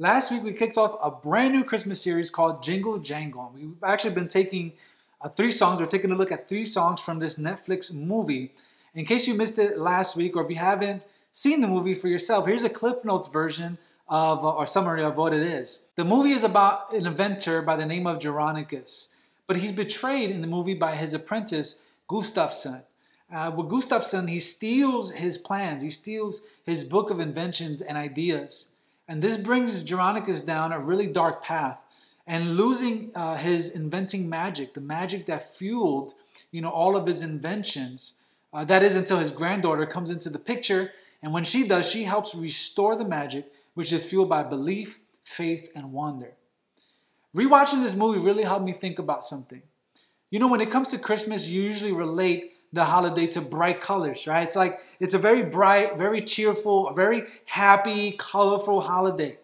Last week we kicked off a brand new Christmas series called Jingle Jangle. We've actually been taking uh, three songs. We're taking a look at three songs from this Netflix movie. In case you missed it last week, or if you haven't seen the movie for yourself, here's a Cliff Notes version of uh, or summary of what it is. The movie is about an inventor by the name of Jeronicus, but he's betrayed in the movie by his apprentice Gustafson. Uh, with Gustafson, he steals his plans. He steals his book of inventions and ideas. And this brings Jeronicus down a really dark path and losing uh, his inventing magic, the magic that fueled, you know, all of his inventions. Uh, that is until his granddaughter comes into the picture, and when she does, she helps restore the magic, which is fueled by belief, faith, and wonder. Rewatching this movie really helped me think about something. You know, when it comes to Christmas, you usually relate the holiday to bright colors, right? It's like it's a very bright, very cheerful, very happy, colorful holiday.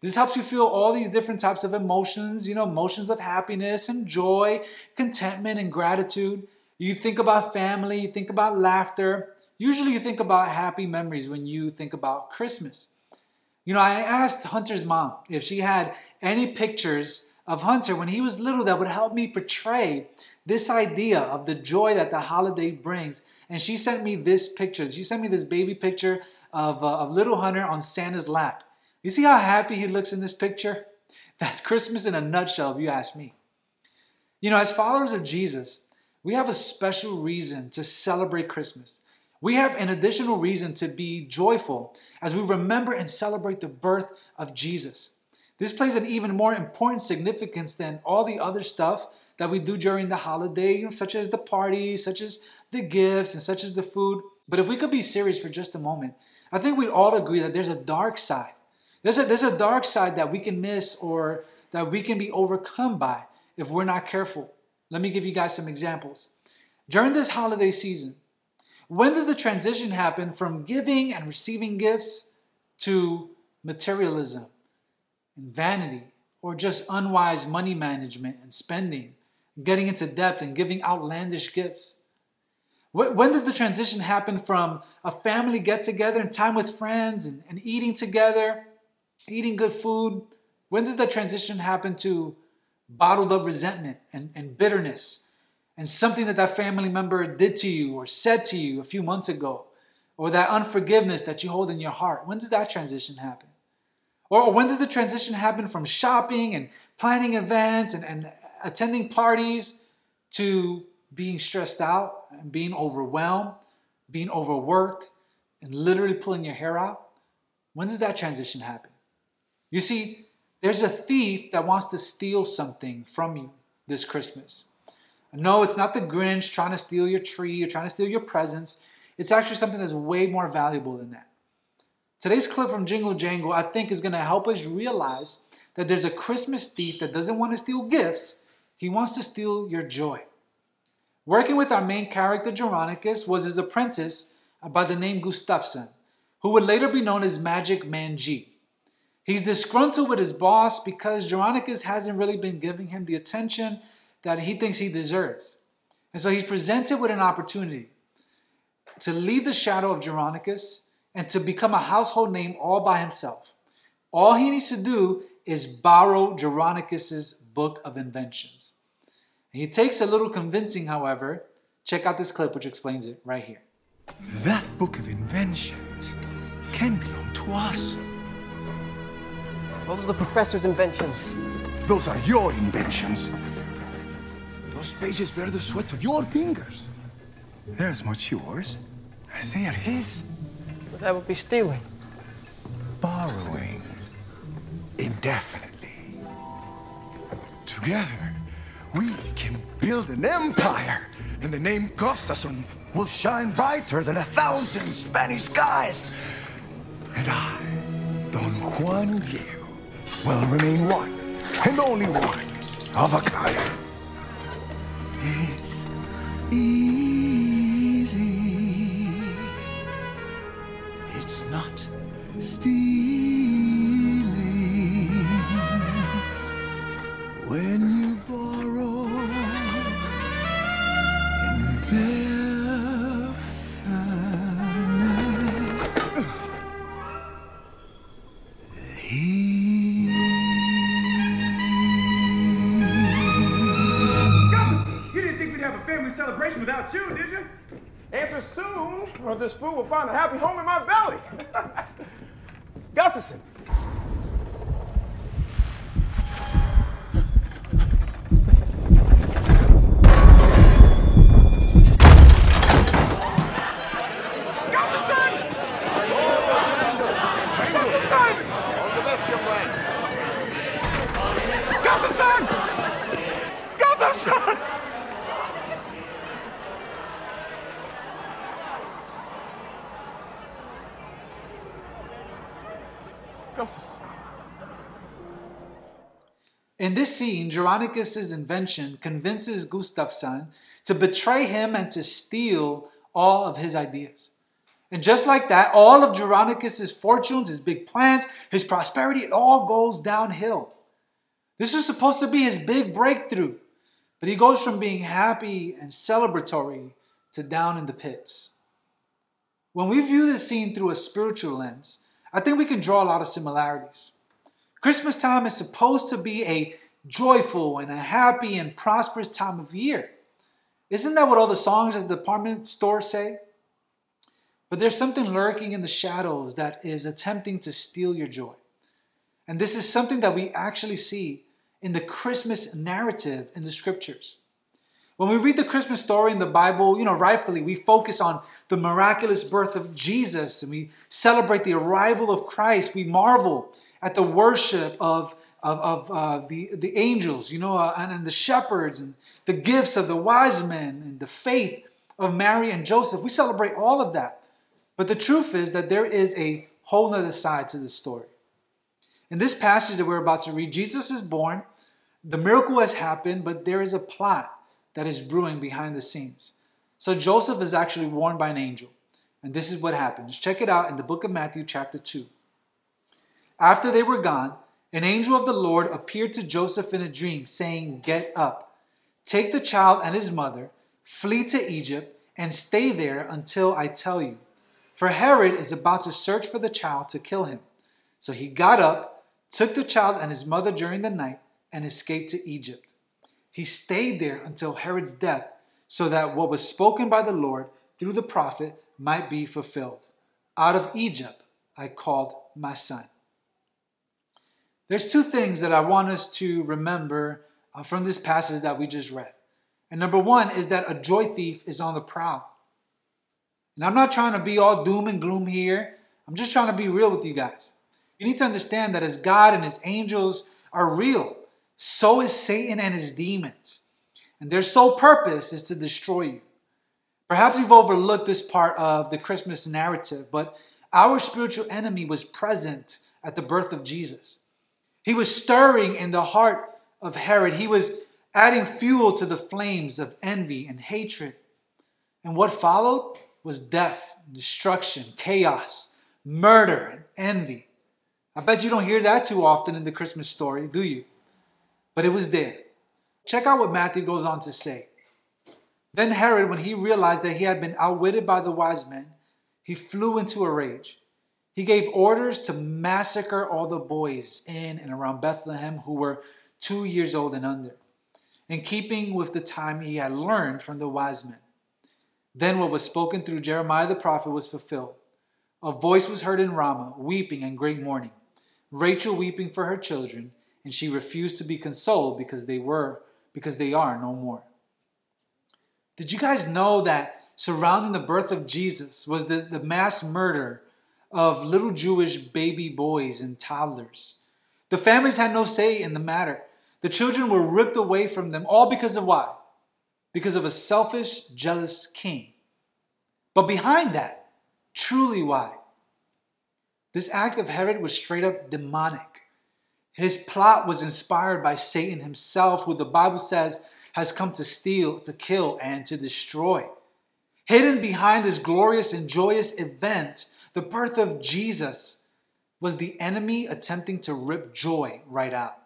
This helps you feel all these different types of emotions, you know, emotions of happiness and joy, contentment and gratitude. You think about family, you think about laughter. Usually you think about happy memories when you think about Christmas. You know, I asked Hunter's mom if she had any pictures of Hunter when he was little that would help me portray this idea of the joy that the holiday brings. And she sent me this picture. She sent me this baby picture of, uh, of little Hunter on Santa's lap. You see how happy he looks in this picture? That's Christmas in a nutshell, if you ask me. You know, as followers of Jesus, we have a special reason to celebrate Christmas. We have an additional reason to be joyful as we remember and celebrate the birth of Jesus. This plays an even more important significance than all the other stuff that we do during the holiday, such as the parties, such as the gifts, and such as the food. But if we could be serious for just a moment, I think we'd all agree that there's a dark side. There's a, there's a dark side that we can miss or that we can be overcome by if we're not careful. Let me give you guys some examples. During this holiday season, when does the transition happen from giving and receiving gifts to materialism and vanity or just unwise money management and spending? Getting into debt and giving outlandish gifts? When does the transition happen from a family get together and time with friends and, and eating together, eating good food? When does that transition happen to bottled up resentment and, and bitterness and something that that family member did to you or said to you a few months ago? Or that unforgiveness that you hold in your heart? When does that transition happen? Or when does the transition happen from shopping and planning events and, and attending parties to being stressed out and being overwhelmed, being overworked, and literally pulling your hair out? When does that transition happen? You see, there's a thief that wants to steal something from you this Christmas. No, it's not the Grinch trying to steal your tree or trying to steal your presents. It's actually something that's way more valuable than that. Today's clip from Jingle Jangle, I think, is going to help us realize that there's a Christmas thief that doesn't want to steal gifts, he wants to steal your joy. Working with our main character, Jeronicus, was his apprentice by the name Gustafson, who would later be known as Magic Man G. He's disgruntled with his boss because Jeronicus hasn't really been giving him the attention that he thinks he deserves. And so he's presented with an opportunity to leave the shadow of Jeronicus and to become a household name all by himself. All he needs to do is borrow Jeronicus's book of inventions. He takes a little convincing, however. Check out this clip which explains it right here. That book of inventions can belong to us. Those are the professor's inventions. Those are your inventions. Those pages bear the sweat of your fingers. They're as much yours as they are his. But that would be stealing. Borrowing. Indefinitely. Together, we can build an empire, and the name Gustafson will shine brighter than a thousand Spanish skies. And I, Don Juan Diego, will remain one, and only one, of a kind. It's easy. It's not stealing. Find a happy home in my In this scene, Jeronicus' invention convinces Gustafson to betray him and to steal all of his ideas. And just like that, all of Jeronicus' fortunes, his big plans, his prosperity, it all goes downhill. This was supposed to be his big breakthrough, but he goes from being happy and celebratory to down in the pits. When we view this scene through a spiritual lens, I think we can draw a lot of similarities. Christmas time is supposed to be a joyful and a happy and prosperous time of year. Isn't that what all the songs at the department store say? But there's something lurking in the shadows that is attempting to steal your joy. And this is something that we actually see in the Christmas narrative in the scriptures. When we read the Christmas story in the Bible, you know, rightfully, we focus on the miraculous birth of Jesus and we celebrate the arrival of Christ. We marvel at the worship of, of, of uh, the, the angels, you know, uh, and, and the shepherds and the gifts of the wise men and the faith of Mary and Joseph. We celebrate all of that. But the truth is that there is a whole other side to this story. In this passage that we're about to read, Jesus is born, the miracle has happened, but there is a plot that is brewing behind the scenes. So Joseph is actually warned by an angel. And this is what happens. Check it out in the book of Matthew, chapter 2. After they were gone, an angel of the Lord appeared to Joseph in a dream, saying, Get up, take the child and his mother, flee to Egypt, and stay there until I tell you. For Herod is about to search for the child to kill him. So he got up, took the child and his mother during the night, and escaped to Egypt. He stayed there until Herod's death, so that what was spoken by the Lord through the prophet might be fulfilled. Out of Egypt I called my son. There's two things that I want us to remember uh, from this passage that we just read. And number one is that a joy thief is on the prowl. And I'm not trying to be all doom and gloom here. I'm just trying to be real with you guys. You need to understand that as God and his angels are real, so is Satan and his demons. And their sole purpose is to destroy you. Perhaps you've overlooked this part of the Christmas narrative, but our spiritual enemy was present at the birth of Jesus. He was stirring in the heart of Herod. He was adding fuel to the flames of envy and hatred. And what followed was death, destruction, chaos, murder, and envy. I bet you don't hear that too often in the Christmas story, do you? But it was there. Check out what Matthew goes on to say. Then Herod, when he realized that he had been outwitted by the wise men, he flew into a rage. He gave orders to massacre all the boys in and around Bethlehem who were two years old and under, in keeping with the time he had learned from the wise men. Then what was spoken through Jeremiah the prophet was fulfilled. A voice was heard in Ramah, weeping and great mourning, Rachel weeping for her children, and she refused to be consoled because they were because they are no more. Did you guys know that surrounding the birth of Jesus was the, the mass murder of little Jewish baby boys and toddlers? The families had no say in the matter. The children were ripped away from them, all because of why? Because of a selfish, jealous king. But behind that, truly why? This act of Herod was straight up demonic. His plot was inspired by Satan himself, who the Bible says has come to steal, to kill, and to destroy. Hidden behind this glorious and joyous event, the birth of Jesus, was the enemy attempting to rip joy right out.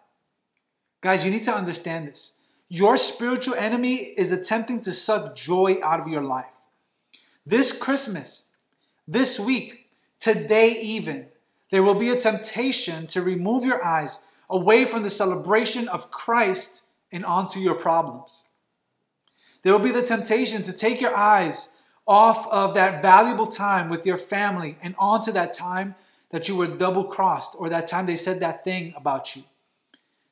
Guys, you need to understand this. Your spiritual enemy is attempting to suck joy out of your life. This Christmas, this week, today even, there will be a temptation to remove your eyes away from the celebration of Christ and onto your problems. There will be the temptation to take your eyes off of that valuable time with your family and onto that time that you were double crossed or that time they said that thing about you.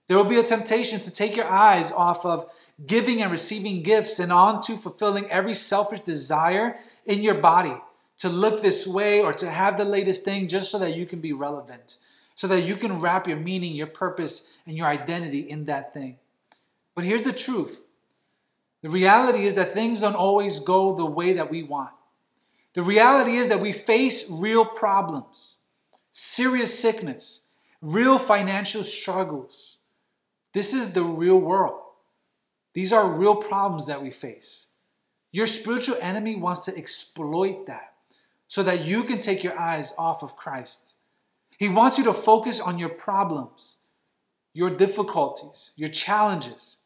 There will be a temptation to take your eyes off of giving and receiving gifts and onto fulfilling every selfish desire in your body to look this way or to have the latest thing just so that you can be relevant, so that you can wrap your meaning, your purpose, and your identity in that thing. But here's the truth the reality is that things don't always go the way that we want. The reality is that we face real problems, serious sickness, real financial struggles. This is the real world. These are real problems that we face. Your spiritual enemy wants to exploit that so that you can take your eyes off of Christ. He wants you to focus on your problems, your difficulties, your challenges.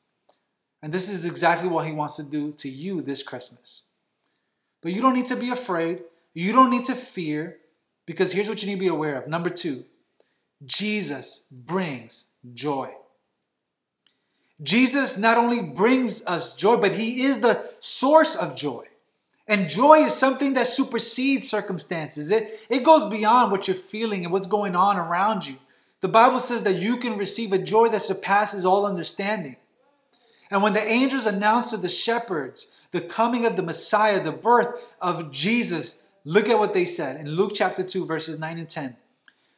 And this is exactly what he wants to do to you this Christmas. But you don't need to be afraid. You don't need to fear because here's what you need to be aware of. Number two, Jesus brings joy. Jesus not only brings us joy, but he is the source of joy. And joy is something that supersedes circumstances. It, it goes beyond what you're feeling and what's going on around you. The Bible says that you can receive a joy that surpasses all understanding. And when the angels announced to the shepherds the coming of the Messiah, the birth of Jesus, look at what they said in Luke chapter 2, verses 9 and 10.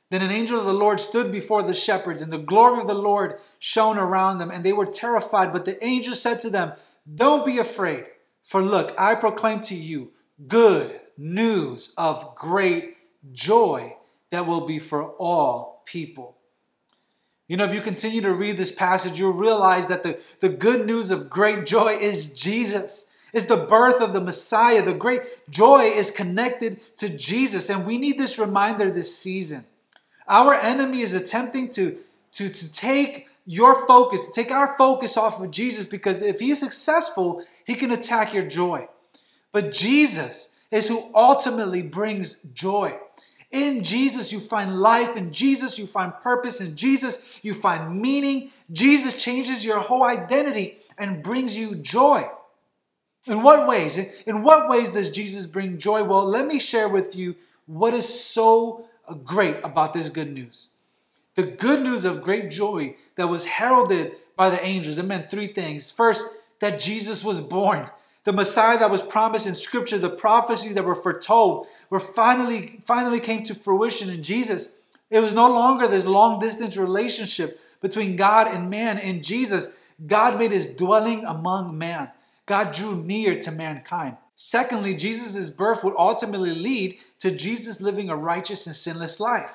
Then an angel of the Lord stood before the shepherds, and the glory of the Lord shone around them, and they were terrified. But the angel said to them, Don't be afraid, for look, I proclaim to you good news of great joy that will be for all people. You know, if you continue to read this passage, you'll realize that the, the good news of great joy is Jesus. It's the birth of the Messiah. The great joy is connected to Jesus. And we need this reminder this season. Our enemy is attempting to, to, to take your focus, to take our focus off of Jesus because if he is successful, he can attack your joy. But Jesus is who ultimately brings joy. In Jesus, you find life. In Jesus, you find purpose. In Jesus, you find meaning. Jesus changes your whole identity and brings you joy. In what ways? In what ways does Jesus bring joy? Well, let me share with you what is so great about this good news. The good news of great joy that was heralded by the angels. It meant three things. First, that Jesus was born. The Messiah that was promised in Scripture, the prophecies that were foretold, were finally finally came to fruition in Jesus. It was no longer this long distance relationship between God and man. In Jesus, God made his dwelling among man. God drew near to mankind. Secondly, Jesus' birth would ultimately lead to Jesus living a righteous and sinless life,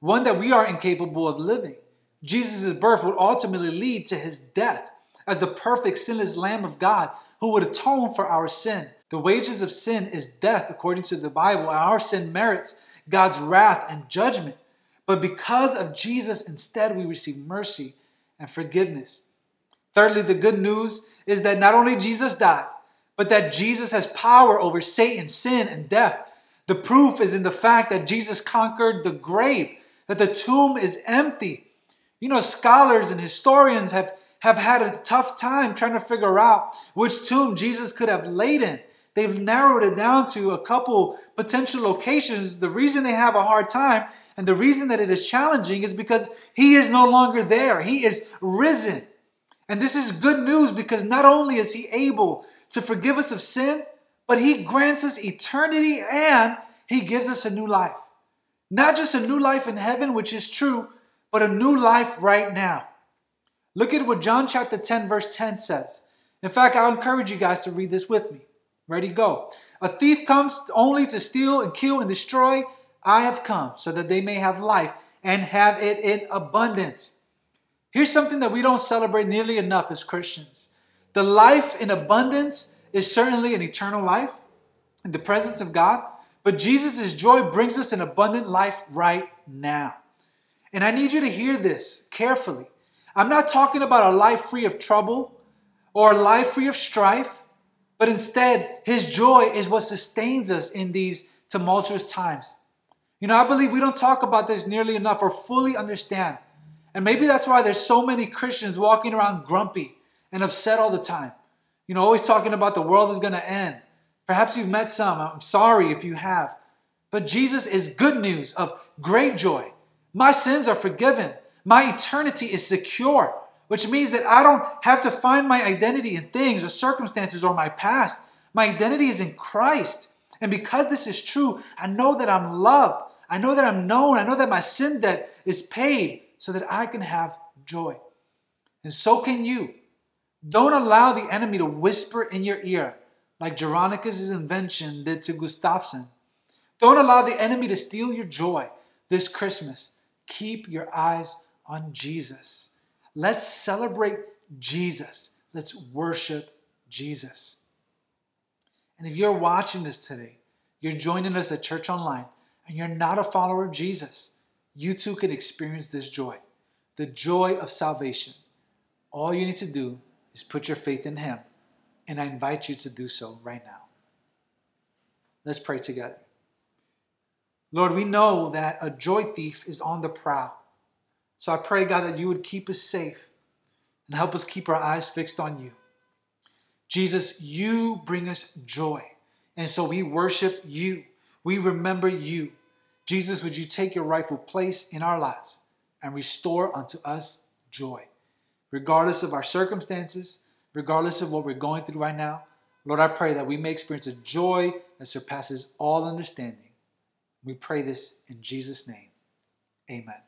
one that we are incapable of living. Jesus' birth would ultimately lead to his death as the perfect sinless Lamb of God who would atone for our sin. The wages of sin is death, according to the Bible, our sin merits God's wrath and judgment. But because of Jesus, instead, we receive mercy and forgiveness. Thirdly, the good news is that not only Jesus died, but that Jesus has power over Satan, sin, and death. The proof is in the fact that Jesus conquered the grave, that the tomb is empty. You know, scholars and historians have, have had a tough time trying to figure out which tomb Jesus could have laid in. They've narrowed it down to a couple potential locations. The reason they have a hard time and the reason that it is challenging is because he is no longer there. He is risen. And this is good news because not only is he able to forgive us of sin, but He grants us eternity and He gives us a new life. Not just a new life in heaven, which is true, but a new life right now. Look at what John chapter 10, verse 10 says. In fact, I'll encourage you guys to read this with me. Ready, go. A thief comes only to steal and kill and destroy. I have come so that they may have life and have it in abundance. Here's something that we don't celebrate nearly enough as Christians the life in abundance is certainly an eternal life in the presence of God, but Jesus' joy brings us an abundant life right now. And I need you to hear this carefully. I'm not talking about a life free of trouble or a life free of strife, but instead, His joy is what sustains us in these tumultuous times. You know, I believe we don't talk about this nearly enough or fully understand. And maybe that's why there's so many Christians walking around grumpy and upset all the time. You know, always talking about the world is going to end. Perhaps you've met some. I'm sorry if you have. But Jesus is good news of great joy. My sins are forgiven. My eternity is secure, which means that I don't have to find my identity in things or circumstances or my past. My identity is in Christ. And because this is true, I know that I'm loved. I know that I'm known. I know that my sin debt is paid so that I can have joy. And so can you. Don't allow the enemy to whisper in your ear like Jeronicus' invention did to Gustafson. Don't allow the enemy to steal your joy this Christmas. Keep your eyes on Jesus. Let's celebrate Jesus. Let's worship Jesus. And if you're watching this today, you're joining us at Church Online, and you're not a follower of Jesus, you too can experience this joy the joy of salvation. All you need to do is put your faith in Him, and I invite you to do so right now. Let's pray together. Lord, we know that a joy thief is on the prowl. So I pray, God, that you would keep us safe and help us keep our eyes fixed on you. Jesus, you bring us joy. And so we worship you. We remember you. Jesus, would you take your rightful place in our lives and restore unto us joy? Regardless of our circumstances, regardless of what we're going through right now, Lord, I pray that we may experience a joy that surpasses all understanding. We pray this in Jesus' name. Amen.